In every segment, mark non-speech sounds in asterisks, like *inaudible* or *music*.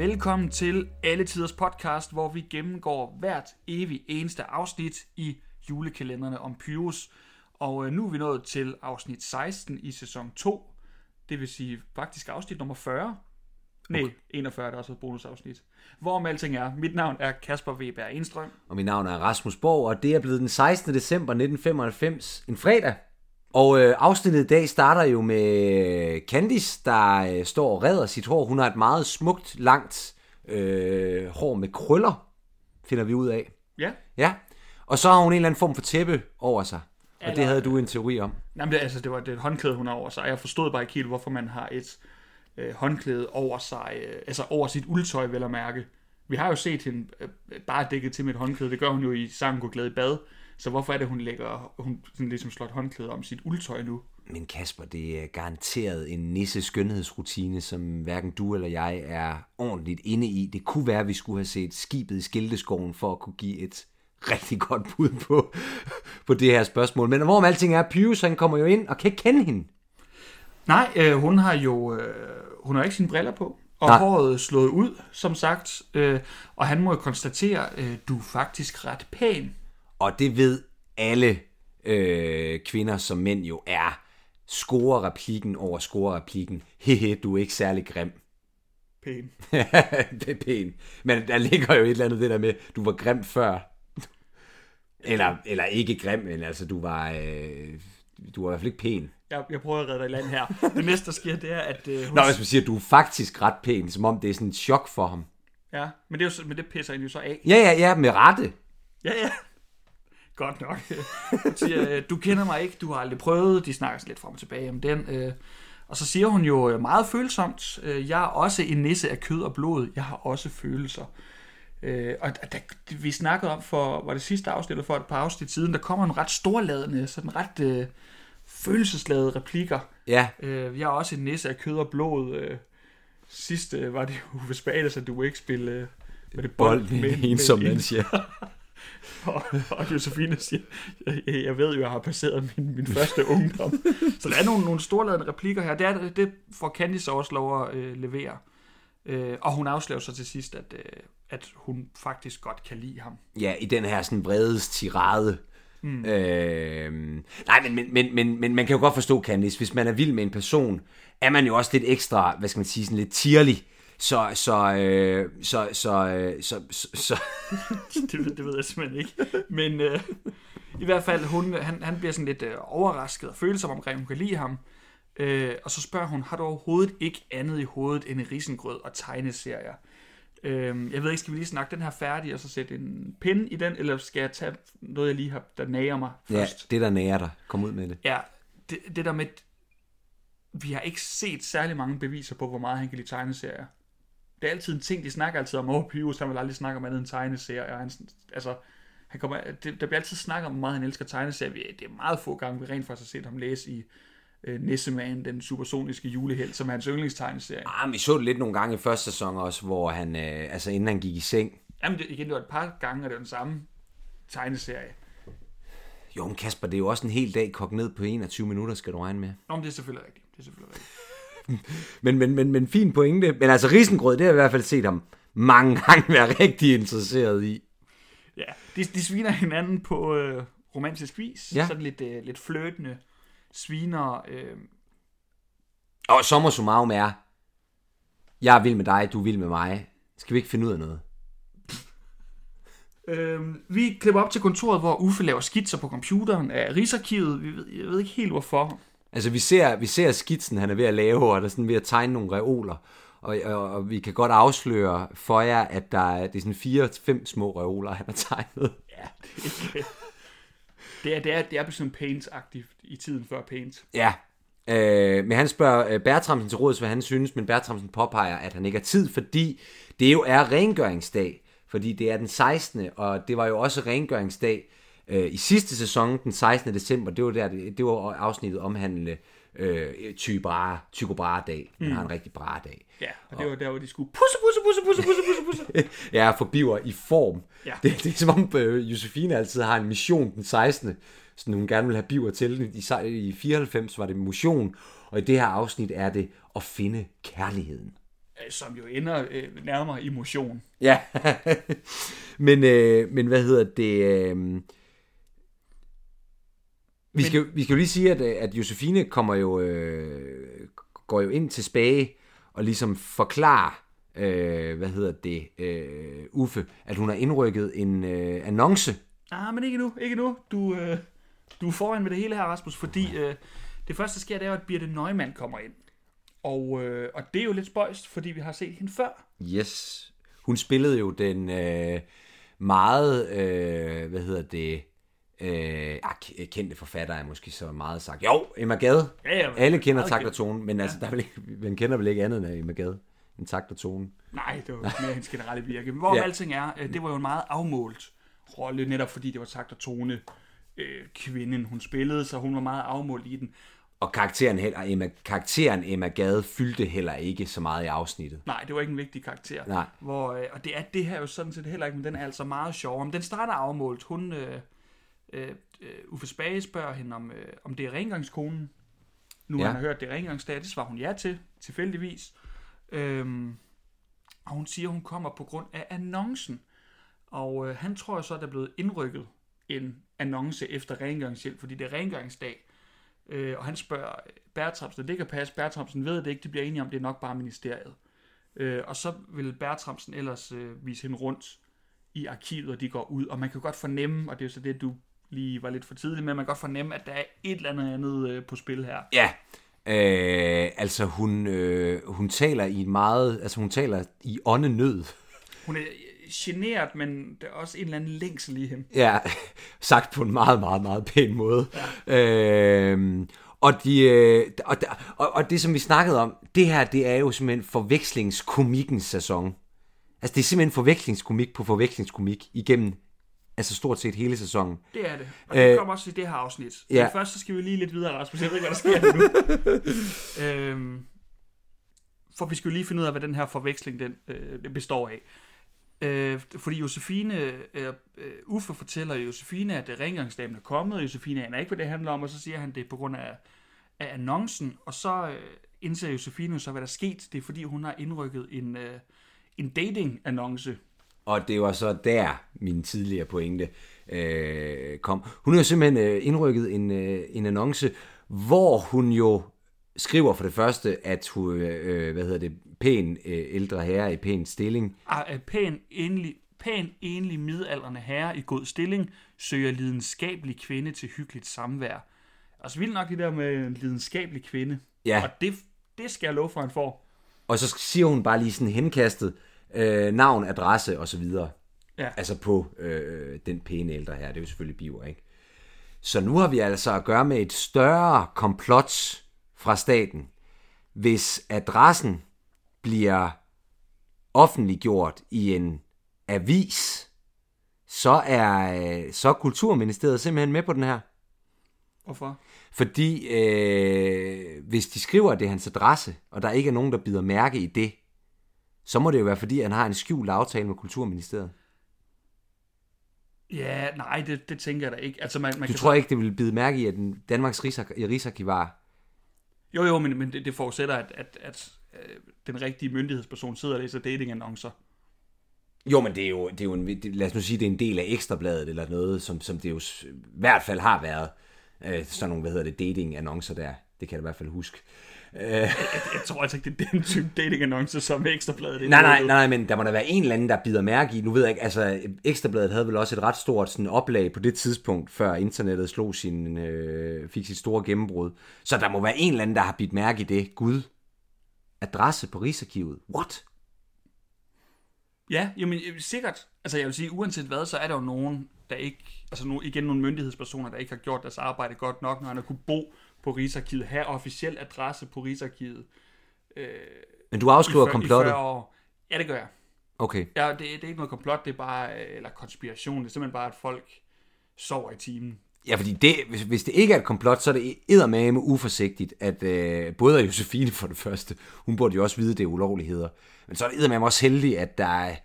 Velkommen til Alle Tiders podcast, hvor vi gennemgår hvert evig eneste afsnit i julekalenderne om Pyrus. Og øh, nu er vi nået til afsnit 16 i sæson 2. Det vil sige faktisk afsnit nummer 40. Nej, 41 der er også et bonusafsnit. Hvorom alting er, mit navn er Kasper Weber Enstrøm. Og mit navn er Rasmus Borg, og det er blevet den 16. december 1995, en fredag. Og øh, afsnittet i dag starter jo med Candice, der øh, står og redder sit hår. Hun har et meget smukt, langt øh, hår med krøller, finder vi ud af. Ja, Ja, og så har hun en eller anden form for tæppe over sig. Og det havde du en teori om. Jamen, det, altså, det var det et håndklæde, hun har over sig. Jeg forstod bare ikke helt, hvorfor man har et øh, håndklæde over sig, øh, altså over sit uldtøj, vel at mærke. Vi har jo set hende øh, bare dækket til med et håndklæde. Det gør hun jo i sangen Gå Glæde i Bad. Så hvorfor er det, hun lægger, hun sådan ligesom slår et håndklæde om sit uldtøj nu? Men Kasper, det er garanteret en nisse skønhedsrutine, som hverken du eller jeg er ordentligt inde i. Det kunne være, at vi skulle have set skibet i skilteskoven for at kunne give et rigtig godt bud på, på det her spørgsmål. Men hvorom alting er, Pius han kommer jo ind og kan ikke kende hende. Nej, øh, hun har jo øh, hun har ikke sine briller på. Og Nej. håret slået ud, som sagt. Øh, og han må jo konstatere, øh, du er faktisk ret pæn. Og det ved alle øh, kvinder som mænd jo er. Score replikken over score replikken. Hehe, du er ikke særlig grim. Pæn. *laughs* det er pænt. Men der ligger jo et eller andet det der med, du var grim før. Eller, eller ikke grim, men altså du var, øh, du var i hvert fald ikke pæn. Jeg, jeg prøver at redde dig i land her. Det næste, der sker, det er, at øh, hun Nå, hvis man siger, du er faktisk ret pæn, som om det er sådan et chok for ham. Ja, men det, er jo, men det pisser hende jo så af. Ja, ja, ja, med rette. Ja, ja. Godt nok. *laughs* Siger, øh, du kender mig ikke, du har aldrig prøvet. De snakker lidt frem og tilbage om den. øh, Og så siger hun jo øh, meget følsomt, jeg er også en nisse af kød og blod. Jeg har også følelser. Øh, Og da, vi snakkede om for, var det sidste afsnit, eller for et par afsnit siden, der kommer en ret storladende, sådan ret øh, følelsesladede replikker. Ja, Øh, jeg er også en nisse af kød og blod. Øh, sidst øh, var det Uwe Spades, at du ikke spille øh, med det bold med en ensom en- mand, siger. *laughs* *laughs* og, og Josefine siger, jeg, jeg ved jo, jeg har passeret min, min første ungdom. Så der er nogle, nogle storladende replikker her. Det, er, det får Candice også lov at øh, levere. Øh, og hun afslører så til sidst, at, øh, at hun faktisk godt kan lide ham. Ja, i den her sådan vredes tirade. Mm. Øh, nej, men, men, men, men, men man kan jo godt forstå, Candice, hvis man er vild med en person, er man jo også lidt ekstra, hvad skal man sige, sådan lidt tierlig. Så, så, øh, så, så, øh, så, så, så, *laughs* det, ved- det ved jeg simpelthen ikke. Men øh, i hvert fald, hun, han, han bliver sådan lidt øh, overrasket og følsom omkring, hun kan lide ham. Øh, og så spørger hun, har du overhovedet ikke andet i hovedet end risengrød og tegneserier? Øh, jeg ved ikke, skal vi lige snakke den her færdig, og så sætte en pinde i den, eller skal jeg tage noget, jeg lige har, der nager mig ja, først? det der nærer dig. Kom ud med det. Ja, det, det der med, vi har ikke set særlig mange beviser på, hvor meget han kan lide tegneserier. Det er altid en ting, de snakker altid om, åh, Pyrus, han vil aldrig snakke om andet end tegneserier. Og han, altså, han kommer, det, der bliver altid snakket om, hvor meget han elsker tegneserier. Det er meget få gange, vi rent faktisk har set ham læse i øh, Nisseman, den supersoniske julehelt, som er hans yndlingstegneserie. Ah, vi så det lidt nogle gange i første sæson også, hvor han, øh, altså inden han gik i seng. Jamen, det, igen, det var et par gange, og det var den samme tegneserie. Jo, men Kasper, det er jo også en hel dag kogt ned på 21 minutter, skal du regne med. Nå, men det er selvfølgelig rigtigt. Det er selvfølgelig rigtigt. *laughs* Men, men, men, men fin pointe. Men altså, risengrød, det har jeg i hvert fald set ham mange *laughs* gange være rigtig interesseret i. Ja, de, de sviner hinanden på øh, romantisk vis. Ja. Sådan lidt, øh, lidt fløtende sviner. Øh, Og sommer summarum er, jeg er vild med dig, du er vild med mig. Skal vi ikke finde ud af noget? øh, vi klipper op til kontoret, hvor Uffe laver skitser på computeren af Rigsarkivet. Vi ved, jeg ved ikke helt hvorfor. Altså, vi ser, vi ser skitsen, han er ved at lave, og der er sådan ved at tegne nogle reoler. Og, og, og vi kan godt afsløre for jer, at der er, det er sådan fire-fem små reoler, han har tegnet. Ja, det er. Det er, det er, det er sådan Paint-agtigt i tiden før Paint. Ja, øh, men han spørger øh, Bertramsen til råds, hvad han synes, men Bertramsen påpeger, at han ikke har tid, fordi det jo er rengøringsdag, fordi det er den 16. og det var jo også rengøringsdag øh, i sidste sæson, den 16. december, det var, der, det, det var afsnittet omhandlende øh, Tycho Brahe, Tycho Brahe-dag. Han har en rigtig Brahe-dag. Ja, og det var der, hvor de skulle pusse, pusse, pusse, pusse, pusse, pusse, pusse. *laughs* Ja, forbiver i form. Ja. Det, det er som om øh, Josefine altid har en mission den 16. Så hun gerne vil have biver til. I, I 94 var det motion, og i det her afsnit er det at finde kærligheden. øh, som jo ender øh, nærmere i motion. Ja, *laughs* men, øh, men hvad hedder det? Øh, vi, skal, vi skal jo lige sige, at, at Josefine kommer jo, øh, går jo ind til Spage og ligesom forklarer, øh, hvad hedder det, øh, Uffe, at hun har indrykket en øh, annonce. Ah, men ikke nu, ikke nu. Du, øh, du er foran med det hele her, Rasmus, fordi øh, det første, der sker, det er at Birte Neumann kommer ind. Og, øh, og det er jo lidt spøjst, fordi vi har set hende før. Yes. Hun spillede jo den øh, meget, øh, hvad hedder det, øh, ah, kendte forfatter er måske så meget sagt. Jo, Emma Gade. Ja, ja, Alle kender takt og tone, men altså, der er vel ikke, man kender vel ikke andet end Emma Gade. En takt og tone. Nej, det var mere hendes generelle virke. Hvor Ja. ja. alting er, øh, det var jo en meget afmålt rolle, netop fordi det var takt og tone øh, kvinden, hun spillede, så hun var meget afmålt i den. Og karakteren, heller, Emma, karakteren Emma Gade fyldte heller ikke så meget i afsnittet. Nej, det var ikke en vigtig karakter. Nej. Hvor, øh, og det er det her jo sådan set heller ikke, men den er altså meget sjov. Men den starter afmålt. Hun, øh, øh, øh, Uffe Spage spørger hende, om, øh, om det er rengøringskonen. Nu Ja. han har hørt, det er rengøringsdag. Det svarer hun ja til, tilfældigvis. Øhm, og hun siger, hun kommer på grund af annoncen. Og øh, han tror så, at der er blevet indrykket en annonce efter rengøringshjælp, fordi det er rengøringsdag. Øh, og han spørger Bertramsen, det kan passe, Bertramsen ved det ikke, de bliver enige om, det er nok bare ministeriet. Øh, og så vil Bertramsen ellers øh, vise hende rundt i arkivet, og de går ud, og man kan godt fornemme, og det er jo så det, du lige var lidt for tidlig med, man kan godt fornemme, at der er et eller andet andet øh, på spil her. Ja, øh, altså hun, øh, hun taler i en meget, altså hun taler i åndenød. Hun er generet, men der er også en eller anden længsel i hende. Ja, *laughs* sagt på en meget, meget, meget pæn måde. Ja. Øh, og, de, øh, og, og, og det, som vi snakkede om, det her, det er jo simpelthen forvekslingskomikkens sæson. Altså, det er simpelthen forvekslingskomik på forvekslingskomik igennem, altså stort set hele sæsonen. Det er det. Og det Øh, kommer også i det her afsnit. ja. Men først så skal vi lige lidt videre, Rasmus. Jeg ved ikke, hvad der sker nu. *laughs* øhm, for vi skal jo lige finde ud af, hvad den her forveksling den, øh, den består af. Øh, fordi Josefine, øh, øh, Uffe fortæller Josefine, at rengøringsdamen er kommet, og Josefine aner ikke, hvad det handler om, og så siger han, det er på grund af, af annoncen, og så øh, indser Josefine jo så, hvad der er sket. Det er fordi, hun har indrykket en, øh, en dating-annonce. Og det var så der, min tidligere pointe øh, kom. Hun har jo simpelthen øh, indrykket en, øh, en annonce, hvor hun jo skriver for det første, at hun, øh, hvad hedder det, pæn øh, ældre herre i pæn stilling. er pæn enlig, pæn enlig midaldrende herre i god stilling, søger lidenskabelig kvinde til hyggeligt samvær. Altså vildt nok det der med en lidenskabelig kvinde. Ja. Og det, det skal jeg love for, han får. Og så siger hun bare lige sådan henkastet øh, navn, adresse og så videre. Ja. Altså på øh, den pæne ældre her. Det er jo selvfølgelig biver, ikke? Så nu har vi altså at gøre med et større komplot fra staten. Hvis adressen bliver offentliggjort i en avis, så er, øh, så er Kulturministeriet simpelthen med på den her. Hvorfor? Fordi øh, hvis de skriver, at det er hans adresse, og der ikke er nogen, der bider mærke i det, så må det jo være, fordi han har en skjult aftale med Kulturministeriet. Ja, nej, det, det tænker jeg da ikke. Altså, man, man Du kan tror ikke, det vil bide mærke i, at den Danmarks Rigsark- Rigsarkivar... Jo, jo, men, men det, det forudsætter, at, at, at øh, den rigtige myndighedsperson sidder og læser datingannoncer. Jo, men det er jo, det er jo en, det, lad os nu sige, det er en del af Ekstrabladet eller noget, som, som det jo i hvert fald har været. Øh, sådan nogle, hvad hedder det, dating-annoncer der. Det kan jeg i hvert fald huske. Øh, Jeg, jeg tror altså ikke, det er den type datingannoncer, som Ekstrabladet Nej, nej, ude. nej, men der må da være en eller anden, der bider mærke i. Nu ved jeg ikke, altså Ekstrabladet havde vel også et ret stort sådan, oplag på det tidspunkt, før internettet slog sin, øh, fik sit store gennembrud. Så der må være en eller anden, der har bidt mærke i det. Gud, adresse på Rigsarkivet. What? Ja, jamen øh, sikkert. Altså jeg vil sige, uanset hvad, så er der jo nogen, der ikke, altså nu, igen nogle myndighedspersoner, der ikke har gjort deres arbejde godt nok, når han har kunne bo på Rigsarkivet, have officiel adresse på Rigsarkivet. Øh, Men du afskriver i, før- komplottet? I 40 år. Ja, det gør jeg. Okay. Ja, det, det er ikke noget komplot, det er bare, øh, eller konspiration, det er simpelthen bare, at folk sover i timen. Ja, fordi det, hvis, hvis det ikke er et komplot, så er det eddermame uforsigtigt, at øh, både Josefine for det første, hun burde jo også vide, det er ulovligheder, men så er det eddermame også heldigt, at der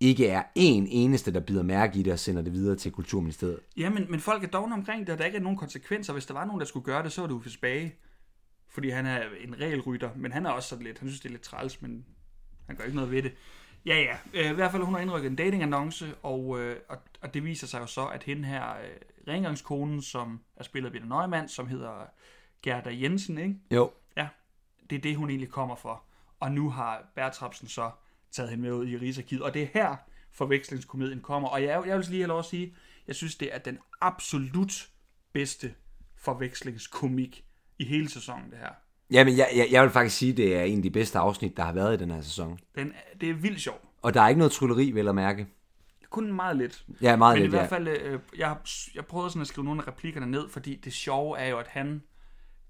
ikke er en eneste, der bider mærke i det og sender det videre til Kulturministeriet. Ja, men, men folk er dogne omkring det, og der ikke er nogen konsekvenser. Hvis der var nogen, der skulle gøre det, så var det Uffe Spage. Fordi han er en regelrytter, men han er også sådan lidt, han synes, det er lidt træls, men Han gør ikke noget ved det. Ja, ja. Øh, I hvert fald, hun har indrykket en datingannonce, og, øh, og, og det viser sig jo så, at hende her, øh, rengøringskonen, som er spillet af Birte Neumann, som hedder Gerda Jensen, ikke? Jo. Ja, det er det, hun egentlig kommer for. Og nu har Bertrapsen så taget hende med ud i Rigsarkivet, og det er her forvekslingskomedien kommer. Og jeg, jeg vil lige have lov at sige, jeg synes, det er den absolut bedste forvekslingskomik i hele sæsonen, det her. Jamen, jeg, jeg, jeg vil faktisk sige, det er en af de bedste afsnit, der har været i den her sæson. Den, det er vildt sjovt. Og der er ikke noget trylleri, vel at mærke. Kun meget lidt. Ja, meget Men lidt, i hvert fald, øh, jeg, jeg prøvede sådan at skrive nogle af replikkerne ned, fordi det sjove er jo, at han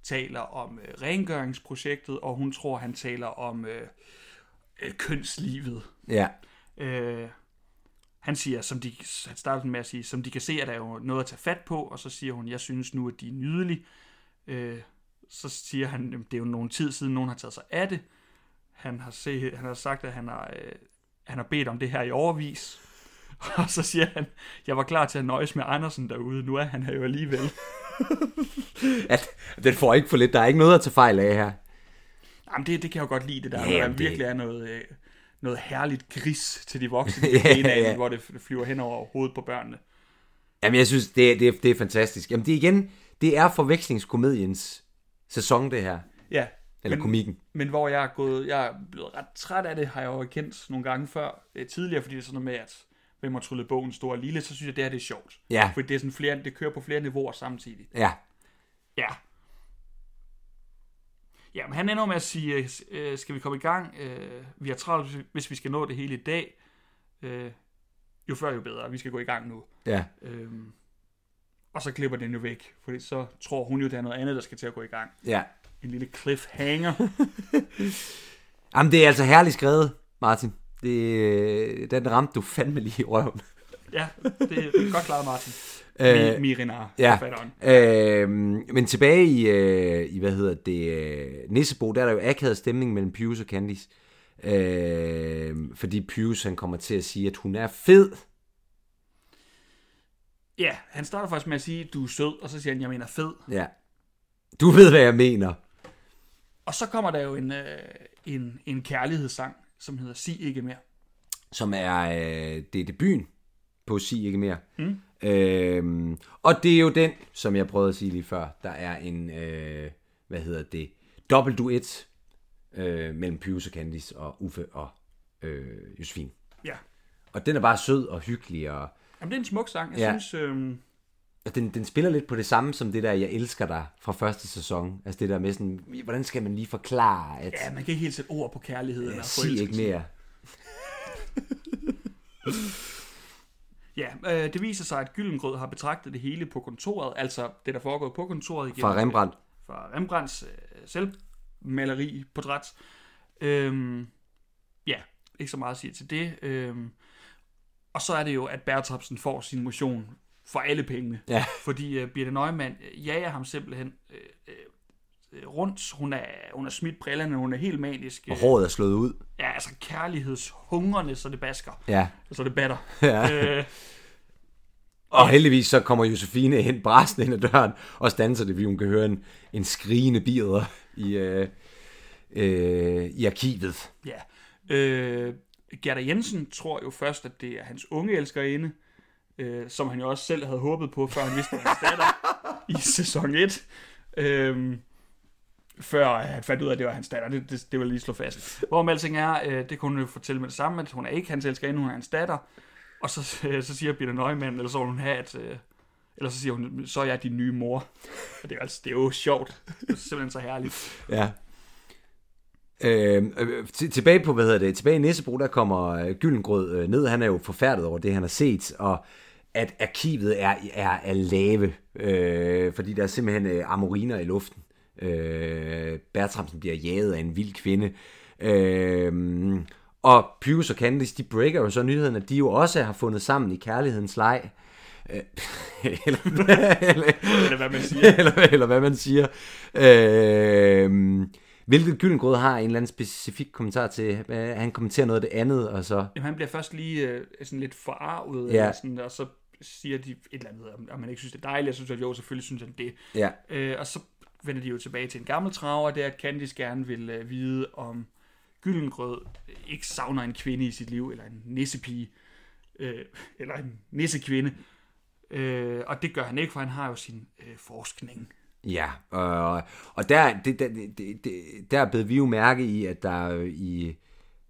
taler om øh, rengøringsprojektet, og hun tror, han taler om øh, øh, kønslivet. Ja. Øh, han siger, som de, han starter med at sige, som de kan se, at der er jo noget at tage fat på, og så siger hun, jeg synes nu, at de er nydelige. Øh, så siger han, "Jamen, det er jo nogen tid siden, nogen har taget sig af det. Han har, se, han har sagt, at han har, øh, han har bedt om det her i overvis. *laughs* Og så siger han, jeg var klar til at nøjes med Andersen derude, nu er han her jo alligevel. *laughs* At, den får ikke for lidt. Der er ikke noget at tage fejl af her. Jamen det, det kan jeg jo godt lide, det der, Ja, der det- virkelig er noget, øh, noget herligt gris til de voksne, *laughs* Ja, ja, ja. hvor det flyver hen over hovedet på børnene. Jamen, jeg synes, det, er- det, det er fantastisk. Jamen, det igen, det er forvekslingskomediens sæson, det her. Ja, Eller men, komikken. Men hvor jeg er gået, jeg er blevet ret træt af det, har jeg jo kendt nogle gange før, øh, tidligere, fordi det er sådan noget med, at hvem har tryllet bogen stor og lille, så synes jeg, det her det er sjovt. Ja. Fordi det, er sådan flere, det kører på flere niveauer samtidig. Ja. Ja. Ja, men han ender med at sige, øh, øh, skal vi komme i gang? Øh, vi har travlt, hvis- vi skal nå det hele i dag. Øh, jo før, jo bedre. Vi skal gå i gang nu. Ja. Øhm, og så klipper den jo væk, fordi så tror hun jo, der er noget andet, der skal til at gå i gang. Ja. En lille cliffhanger. *laughs* Jamen, det er altså herligt skrevet, Martin. Det, den ramte du fandme lige i røven. Ja, det er godt klaret, Martin. *laughs* Øh, Mi- Mirinar, Ja, øh, men tilbage i, øh, i hvad hedder det, øh, Nissebo, der er der jo akavet stemning mellem Pius og Candice. Øh, fordi Pius han kommer til at sige, at hun er fed. Ja, han starter faktisk med at sige, du er sød, og så siger han, jeg mener fed. Ja. Du ved, hvad jeg mener. Og så kommer der jo en, øh, en, en kærlighedssang, som hedder Sig ikke mere. Som er, øh, det er debuten på Sig ikke mere. Mm. Øh, og det er jo den, som jeg prøvede at sige lige før, der er en, øh, hvad hedder det, dobbelt duet øh, mellem Pius og Candice og Uffe og øh, Josefine. Ja. Og den er bare sød og hyggelig, og Jamen, det er en smuk sang. Jeg Ja. ja. synes, øh, og den, den spiller lidt på det samme som det der, jeg elsker dig fra første sæson. Altså det der med sådan, hvordan skal man lige forklare, at ja, man kan ikke helt sætte ord på kærlighed. eller sig ikke mere. *laughs* Ja, øh, det viser sig, at Gyllengrød har betragtet det hele på kontoret, altså det, der foregår på kontoret. Fra Rembrandt. Fra Rembrandts øh, selvmaleri, portræt. Øhm, ja, ikke så meget at sige til det. Øhm, og så er det jo, at Bertrapsen får sin motion for alle pengene. Ja. Fordi øh, Birte Neumann øh, jager ham simpelthen øh, øh, rundt. Hun er, hun er smidt brillerne, hun er helt manisk. Og håret er slået ud. Ja, altså kærlighedshungrende, så det basker. Ja. Så det batter. *laughs* Ja. øh, Og heldigvis så kommer Josefine hen bræsten ind ad døren, og stanser det, fordi hun kan høre en, en skrigende bider i, øh, øh, i arkivet. Ja. Øh, Gerda Jensen tror jo først, at det er hans unge elskerinde, øh, som han jo også selv havde håbet på, før han vidste, at datter i sæson 1. Øh, før øh, han fandt ud af, at det var hans datter. Det, det, det vil lige slå fast. Hvor alting er, øh, det kunne hun jo fortælle med det samme, at hun er ikke hans elskerinde, hun er hans datter. Og så, *laughs* øh, så siger Peter Neumann, eller så vil hun have, at... Øh, eller så siger hun, så er jeg din nye mor. Og det er, altså, det er jo sjovt. Det er simpelthen så herligt. *laughs* Ja. Øhm, øh, tilbage på, hvad hedder det, tilbage i Nissebro, der kommer øh, Gyllengrød øh, ned. Han er jo forfærdet over det, han har set, og at arkivet er, er er lave, øh, fordi der er simpelthen øh, amoriner i luften. Øh, Bertramsen bliver jaget af en vild kvinde. Øh, og Pius og Candice, de breaker jo så nyheden, at de jo også har fundet sammen i kærlighedens leg. Øh, *laughs* eller, eller, Eller hvad man siger. eller, eller hvad man siger. Øh, hvilket Gyllengrød har en eller anden specifik kommentar til. Øh, Han kommenterer noget af det andet, og så... Jamen, han bliver først lige øh, sådan lidt forarvet, Ja. sådan, og så siger de et eller andet, om- om man ikke synes, det er dejligt. Jeg synes, at jo, selvfølgelig synes han det. Ja, Øh, og så vender de jo tilbage til en gammel traver, det er, at Candice gerne vil øh, vide, om Gyllengrød ikke savner en kvinde i sit liv, eller en nissepige, øh, eller en nissekvinde. Øh, og det gør han ikke, for han har jo sin øh, forskning. Ja, og, og der, det, der, det, det, der blev vi jo mærke i, at der i,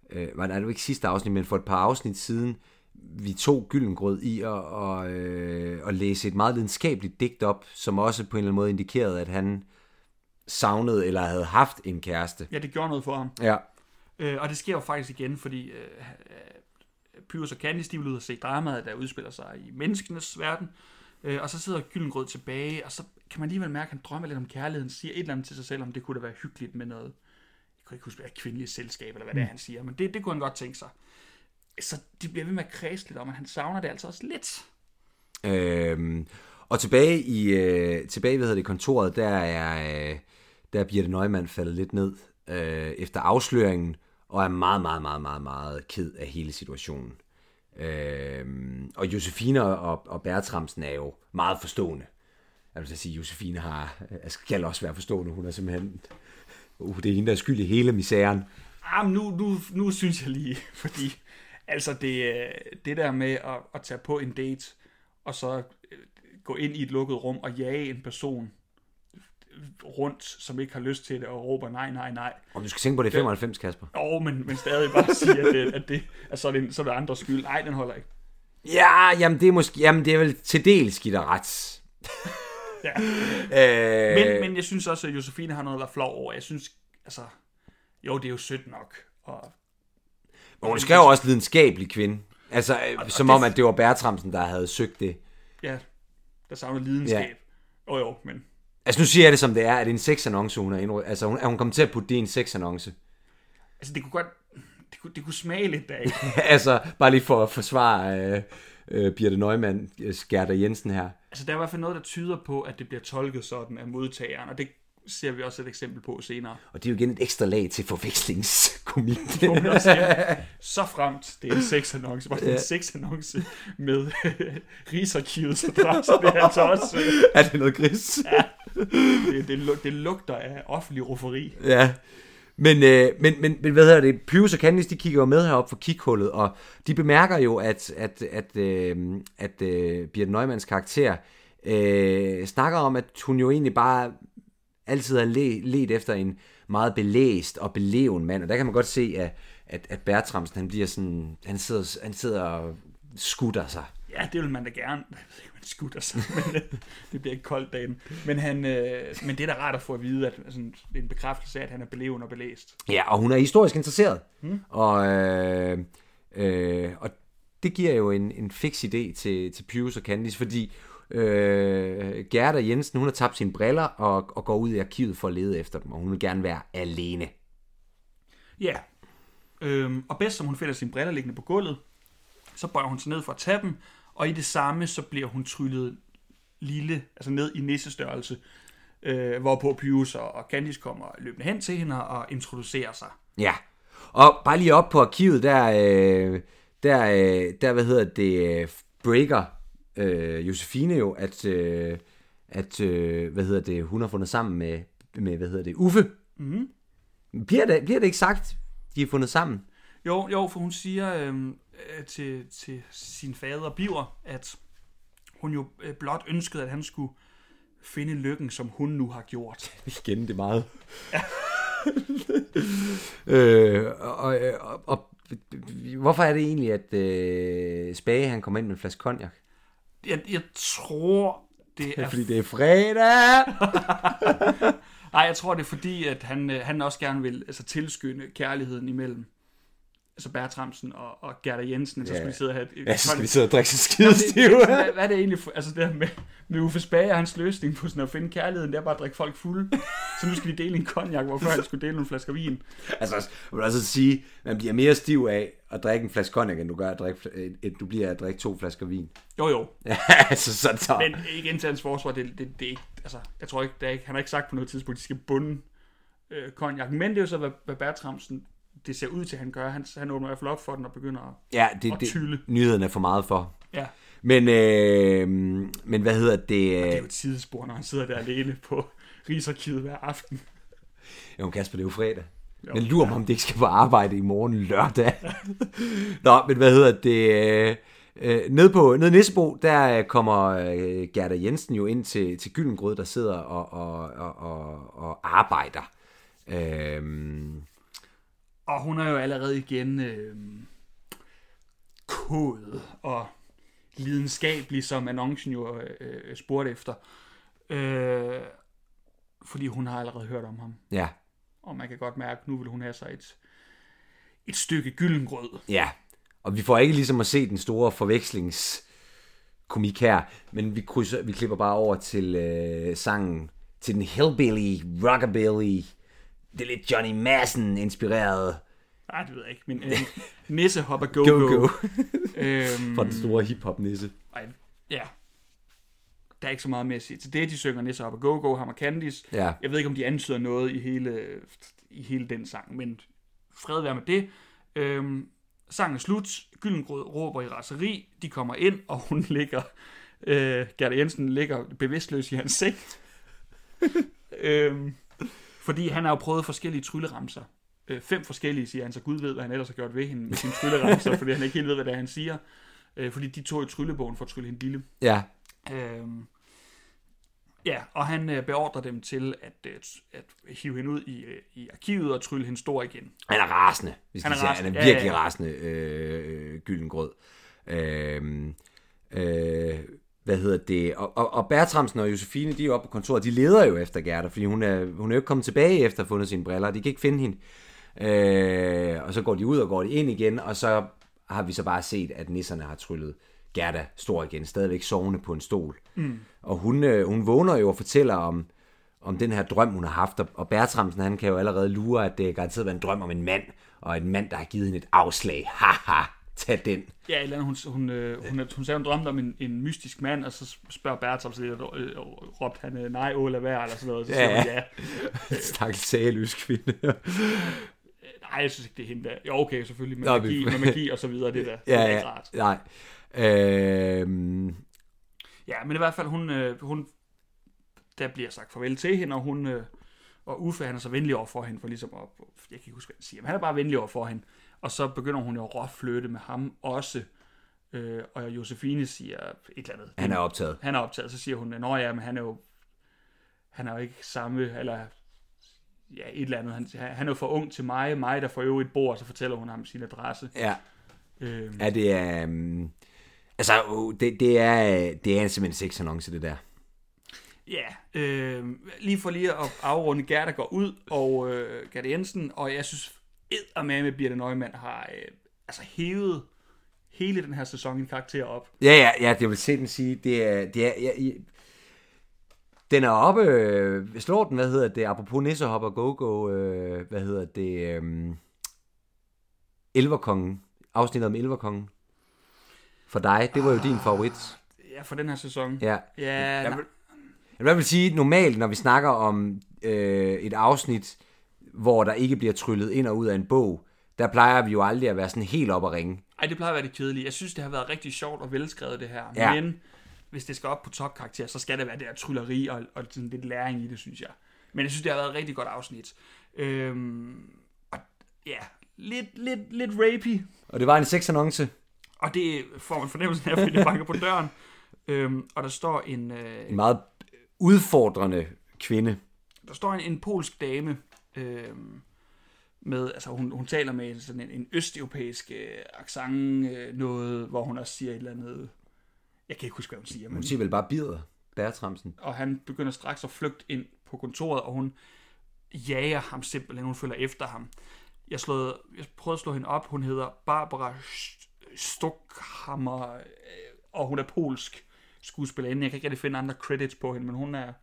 øh, var det ikke sidste afsnit, men for et par afsnit siden, vi tog Gyllengrød i at, og, øh, at læse et meget videnskabeligt digt op, som også på en eller anden måde indikerede, at han savnede eller havde haft en kæreste. Ja, det gjorde noget for ham. Ja. Øh, og det sker jo faktisk igen, fordi øh, Pyrus og Candice, de vil ud og se dramaet, der udspiller sig i menneskenes verden. Øh, og så sidder Gyllengrød tilbage, og så kan man alligevel mærke, at han drømmer lidt om kærligheden, siger et eller andet til sig selv, om det kunne da være hyggeligt med noget, jeg kan ikke huske, hvad kvindeligt selskab, eller hvad det er, han siger, men det, det kunne han godt tænke sig. Så de bliver ved med at kredse lidt om, at han savner det altså også lidt. Øhm, og tilbage i øh, tilbage ved det kontoret, der er øh, der bliver det Neumann faldet lidt ned øh, efter afsløringen og er meget meget meget meget meget ked af hele situationen. Øh, og Josefine og, og Bertramsen er jo meget forstående. Jeg vil sige, Josefine har, øh, skal også være forstående. Hun er simpelthen, uh, det er hende, der er skyld i hele misæren. Ah, nu, nu, nu synes jeg lige, *laughs* fordi altså det, øh, det der med at, at tage på en date, og så øh, gå ind i et lukket rum og jage en person rundt, som ikke har lyst til det, og råber nej, nej, nej. Og du skal tænke på, det er 95, Kasper. Jo, oh, men, men stadig bare *laughs* sige, at, det, at, det, at så, er det, så er det andres skyld. Nej, den holder ikke. Ja, jamen det er måske, jamen det er vel til dels skidt og ret. *laughs* Ja. øh, Men, men jeg synes også, at Josefine har noget være flov over. Jeg synes, altså, jo, det er jo sødt nok. Og, men hun skrev også lidenskabelig kvinde. Altså, og, og som det- om, at det var Bertramsen, der havde søgt det. ja, der savner lidenskab. Jo, jo, men Altså, nu siger jeg det som det er, at det er en sexannonce, hun er indrød. Altså, hun, er hun kommet til at putte det i en sexannonce. altså, det kunne godt, det kunne, det kunne smage lidt af. *laughs* altså, bare lige for at forsvare øh, øh, Birte Neumann, øh, Gerda Jensen her. Altså, der er i hvert fald noget, der tyder på, at det bliver tolket sådan af modtageren, og det ser vi også et eksempel på senere. Og det er jo igen et ekstra lag til forvekslingskomik. *laughs* Så fremt, det er en sexannonce, var det en sexannonce med *laughs* Rigsarkivets adresse, det er altså også, er det noget gris? det, det, lu- det lugter af offentlig rufferi. Ja. Men, øh, men, men, men hvad hedder det? Pius og Candice, de kigger jo med herop for kikhullet, og de bemærker jo, at, at, at, øh, at øh, Birte Neumanns karakter øh, snakker om, at hun jo egentlig bare altid har le, let efter en meget belæst og beleven mand, og der kan man godt se, at, at, at Bertramsen, han bliver sådan, han sidder, han sidder og skutter sig. Ja, det vil man da gerne. *laughs* Jeg ved ikke, man skutter sig, *laughs* men øh, det bliver ikke koldt dagen. Men, han, øh, men det er da rart at få at vide, at sådan, en bekræftelse af, at han er beleven og belæst. Ja, og hun er historisk interesseret. Hmm. Og, øh, øh, og det giver jo en, en fix idé til, til Pius og Candice, fordi øh, Gerda Jensen, hun har tabt sine briller og, og går ud i arkivet for at lede efter dem, og hun vil gerne være alene. Ja. Øhm, og bedst som hun finder sine briller liggende på gulvet, så bøjer hun sig ned for at tage dem, og i det samme, så bliver hun tryllet lille, altså ned i nissestørrelse, øh, hvorpå Pius og, og Candice kommer løbende hen til hende og introducerer sig. Ja, og bare lige op på arkivet, der, øh, der, øh, der hvad hedder det, øh, breaker øh, Josefine jo, at, øh, at øh, hvad hedder det, hun har fundet sammen med, med hvad hedder det, Uffe. Mhm. Bliver, det, bliver det ikke sagt, de har fundet sammen? Jo, jo, for hun siger øhm, øh, til, til sin fader Biver, at hun jo øh, blot ønskede, at han skulle finde lykken, som hun nu har gjort. *laughs* Igen, det er meget. *laughs* øh, og, og, og, og, hvorfor er det egentlig, at øh, Spage han kommer ind med en flaske cognac? Jeg, jeg tror, det er... Fordi det er fredag! *laughs* Nej, jeg tror, det er fordi, at han, øh, han også gerne vil altså, tilskynde kærligheden imellem altså Bertramsen og, og Gerda Jensen, så Ja. skulle de sidde og have et, ja, så skal de sidde og drikke sig Jamen, skide det, det, hvad, hvad er det egentlig for, altså det her med, med Uffe Spage og hans løsning på sådan at finde kærligheden, det er bare at drikke folk fulde. Så nu skal de dele en cognac, hvor før han skulle dele nogle flasker vin. Altså, jeg vil altså sige, man bliver mere stiv af at drikke en flaske cognac, end du, gør at drikke, end du bliver at drikke to flasker vin. Jo jo, *laughs* altså, så, så. men igen til hans forsvar, det, det, det er ikke, altså, jeg tror ikke, det er ikke, han har ikke sagt på noget tidspunkt, at de skal bunde øh, cognac. Men det er jo så, hvad, hvad Bertramsen, det ser ud til, at han gør. Han, han åbner i hvert fald op for den og begynder at, Ja, det, og det, tylle. nyheden er for meget for. ja. Men, øh, men hvad hedder det? Det er Øh, jo et sidespor, når han sidder der alene på Rigsarkivet hver aften. jo, Kasper, det er jo fredag. Men lurer mig, om det ikke skal på arbejde i morgen lørdag. *laughs* Nå, men hvad hedder det? Øh, øh, ned på ned i Nissebo, der kommer øh, Gerda Jensen jo ind til, til Gyllengrød, der sidder og, og, og, og, og arbejder. Øhm, Og hun er jo allerede igen øh, kod og lidenskabelig, som annoncen jo øh, spurgte efter. Øh, fordi hun har allerede hørt om ham. ja, Og man kan godt mærke, at nu vil hun have sig et, et stykke gyldengrød. ja. Og vi får ikke ligesom at se den store forvekslingskomik her, men vi, krydser, vi klipper bare over til øh, sangen, til den hillbilly, rockabilly, det er lidt Johnny Madsen inspireret Nej, det ved jeg ikke, men øh, Nisse hopper go Go go. Go *laughs* øhm, fra den store hiphop-nisse. ej, ja. Der er ikke så meget mere at sige til det. De synger Nisse hopper go go, ham og Candice. Ja. Jeg ved ikke, om de antyder noget i hele, i hele den sang, men fred være med det. Øhm, sangen er slut. Gyllengrød råber i raseri. De kommer ind, og hun *laughs* ligger... Øh, Gerda Jensen ligger bevidstløs i hans seng. *laughs* øhm, fordi han har jo prøvet forskellige trylleramser. Øh, fem forskellige, siger han, så Gud ved, hvad han ellers har gjort ved hende med sine trylleramser, *laughs* fordi han ikke helt ved, hvad det er, han siger. Øh, fordi de tog i tryllebogen for at trylle hende lille. Ja, Øhm, ja, og han øh, beordrer dem til at, øh, at hive hende ud i, øh, i arkivet og trylle hende stor igen. han er rasende. Hvis Han er er, han rasende. er Ja, ja, virkelig ja. rasende, øh, øh, Gyllengrød. Øh, øh, hvad hedder det? Og, og, og Bertramsen og Josefine, de er oppe på kontoret, de leder jo efter Gerda, fordi hun er, hun er jo ikke kommet tilbage efter at have fundet sine briller, de kan ikke finde hende. Øh, og så går de ud og går de ind igen, og så har vi så bare set, at nisserne har tryllet Gerda stor igen, stadigvæk sovende på en stol. Mm. Og hun, øh, hun vågner jo og fortæller om, om den her drøm, hun har haft, og- Bertramsen, han kan jo allerede lure, at det garanteret var en drøm om en mand, og en mand, der har givet hende et afslag. Haha, tag den. Ja, eller andet, hun, hun, øh, hun, hun sagde, hun drømte om en, en mystisk mand, og så spørger Bertram, så øh, øh, råbte han, øh, nej, åh, lad være, eller sådan noget. Så Ja. hun, ja. *laughs* Stakkels sageløs kvinde. Nej, jeg synes ikke, det er hende der. Jo, okay, selvfølgelig, med, Nå, magi, vi- med magi og så videre, det der. det ja, er ikke ja, rart. nej. Øhm, Ja, men i hvert fald, hun, øh, hun der bliver sagt farvel til hende, og hun, øh, og Uffe, han er så venlig over for hende, for ligesom at, jeg kan ikke huske, hvad han siger, men han er bare venlig over for hende. Og så begynder hun jo at råflytte med ham også, øh, og Josefine siger et eller andet. han er optaget. han er optaget, så siger hun, nå ja, men han er jo, han er jo ikke samme, eller ja, et eller andet. Han, han er jo for ung til mig, mig der får øve et bord, så fortæller hun ham sin adresse. Ja. Øh, Ja, det er... Um, altså, uh, det, det, er, det er simpelthen en sexannonce, det der. Ja, øh, lige for lige at afrunde, Gerda går ud, og øh, Gerda Jensen, og jeg synes, med Birte Neumann har øh, altså hævet hele den her sæson en karakter op. Ja, ja, ja, det vil den sige, det er, det er, ja, i, den er oppe, øh, slår den, hvad hedder det, apropos Nissehop og Go-Go, øh, hvad hedder det, øh, Elverkongen, afsnittet om Elverkongen. For dig, det var jo din favorit. Ja, for den her sæson. Ja. Ja, Jeg jeg vil sige, normalt, når vi snakker om øh, et afsnit, hvor der ikke bliver tryllet ind og ud af en bog, der plejer vi jo aldrig at være sådan helt op at ringe. ej, det plejer at være det kedelige. Jeg synes, det har været rigtig sjovt og velskrevet, det her. Ja. Men hvis det skal op på topkarakter, så skal det være det her trylleri og, og sådan lidt læring i det, synes jeg. Men jeg synes, det har været et rigtig godt afsnit. Øhm, og ja, lidt, lidt, lidt rapey, Og det var en sexannonce. Og det får man fornemmelsen af, fordi det banker på døren. *laughs* Øhm, og der står en, øh, En meget udfordrende kvinde. der står en, en polsk dame, øh, med, altså hun, hun taler med sådan en, en østeuropæisk øh, accent, øh, noget, hvor hun også siger et eller andet, jeg kan ikke huske, hvad hun siger, men, Hun siger vel bare bider, Bertramsen. og han begynder straks at flygte ind på kontoret, og hun jager ham simpelthen, hun følger efter ham. Jeg, slået, jeg prøvede at slå hende op, hun hedder Barbara Stockhammer, øh, og hun er polsk skuespillerinde. Jeg kan ikke rigtig finde andre credits på hende, men hun er,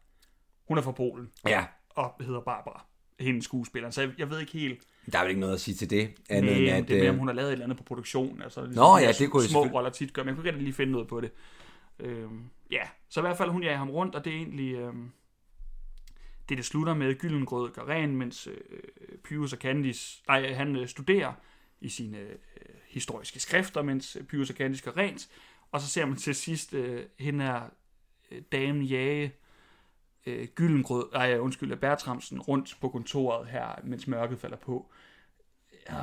hun er fra Polen, Ja, og hedder Barbara, hende skuespilleren. Så jeg, jeg ved ikke helt, der er vel ikke noget at sige til det. Andet Nej, end at, det er mere, om øh, hun har lavet et eller andet på produktion. Altså, ligesom Nå, ja, det kunne jeg Små selvfølgelig- roller tit gør, men jeg kunne ikke lige finde noget på det. Øhm, ja, så i hvert fald hun jager ham rundt, og det er egentlig... Øhm, det, det slutter med, Gyllengrød gør ren, mens øh, Pyrus og Candice... Nej, han øh, studerer i sine øh, historiske skrifter, mens Pyrus og Candice gør rent. Og så ser man til sidst øh, hende her øh, damen jage øh, Gyllengrød, nej, undskyld, Bertramsen rundt på kontoret her, mens mørket falder på. Ja,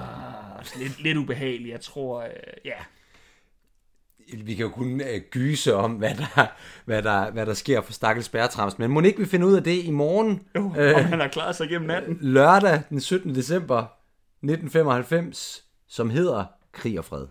lidt, lidt ubehageligt. Jeg tror, øh, ja, Vi kan jo kun øh, gyse om, hvad der, hvad, der, hvad der sker for Stakkels Bertrams. Men må ikke vi finde ud af det i morgen? jo, Øh. om han har klaret sig gennem natten. Lørdag den 17. december 1995, som hedder Krig og Fred.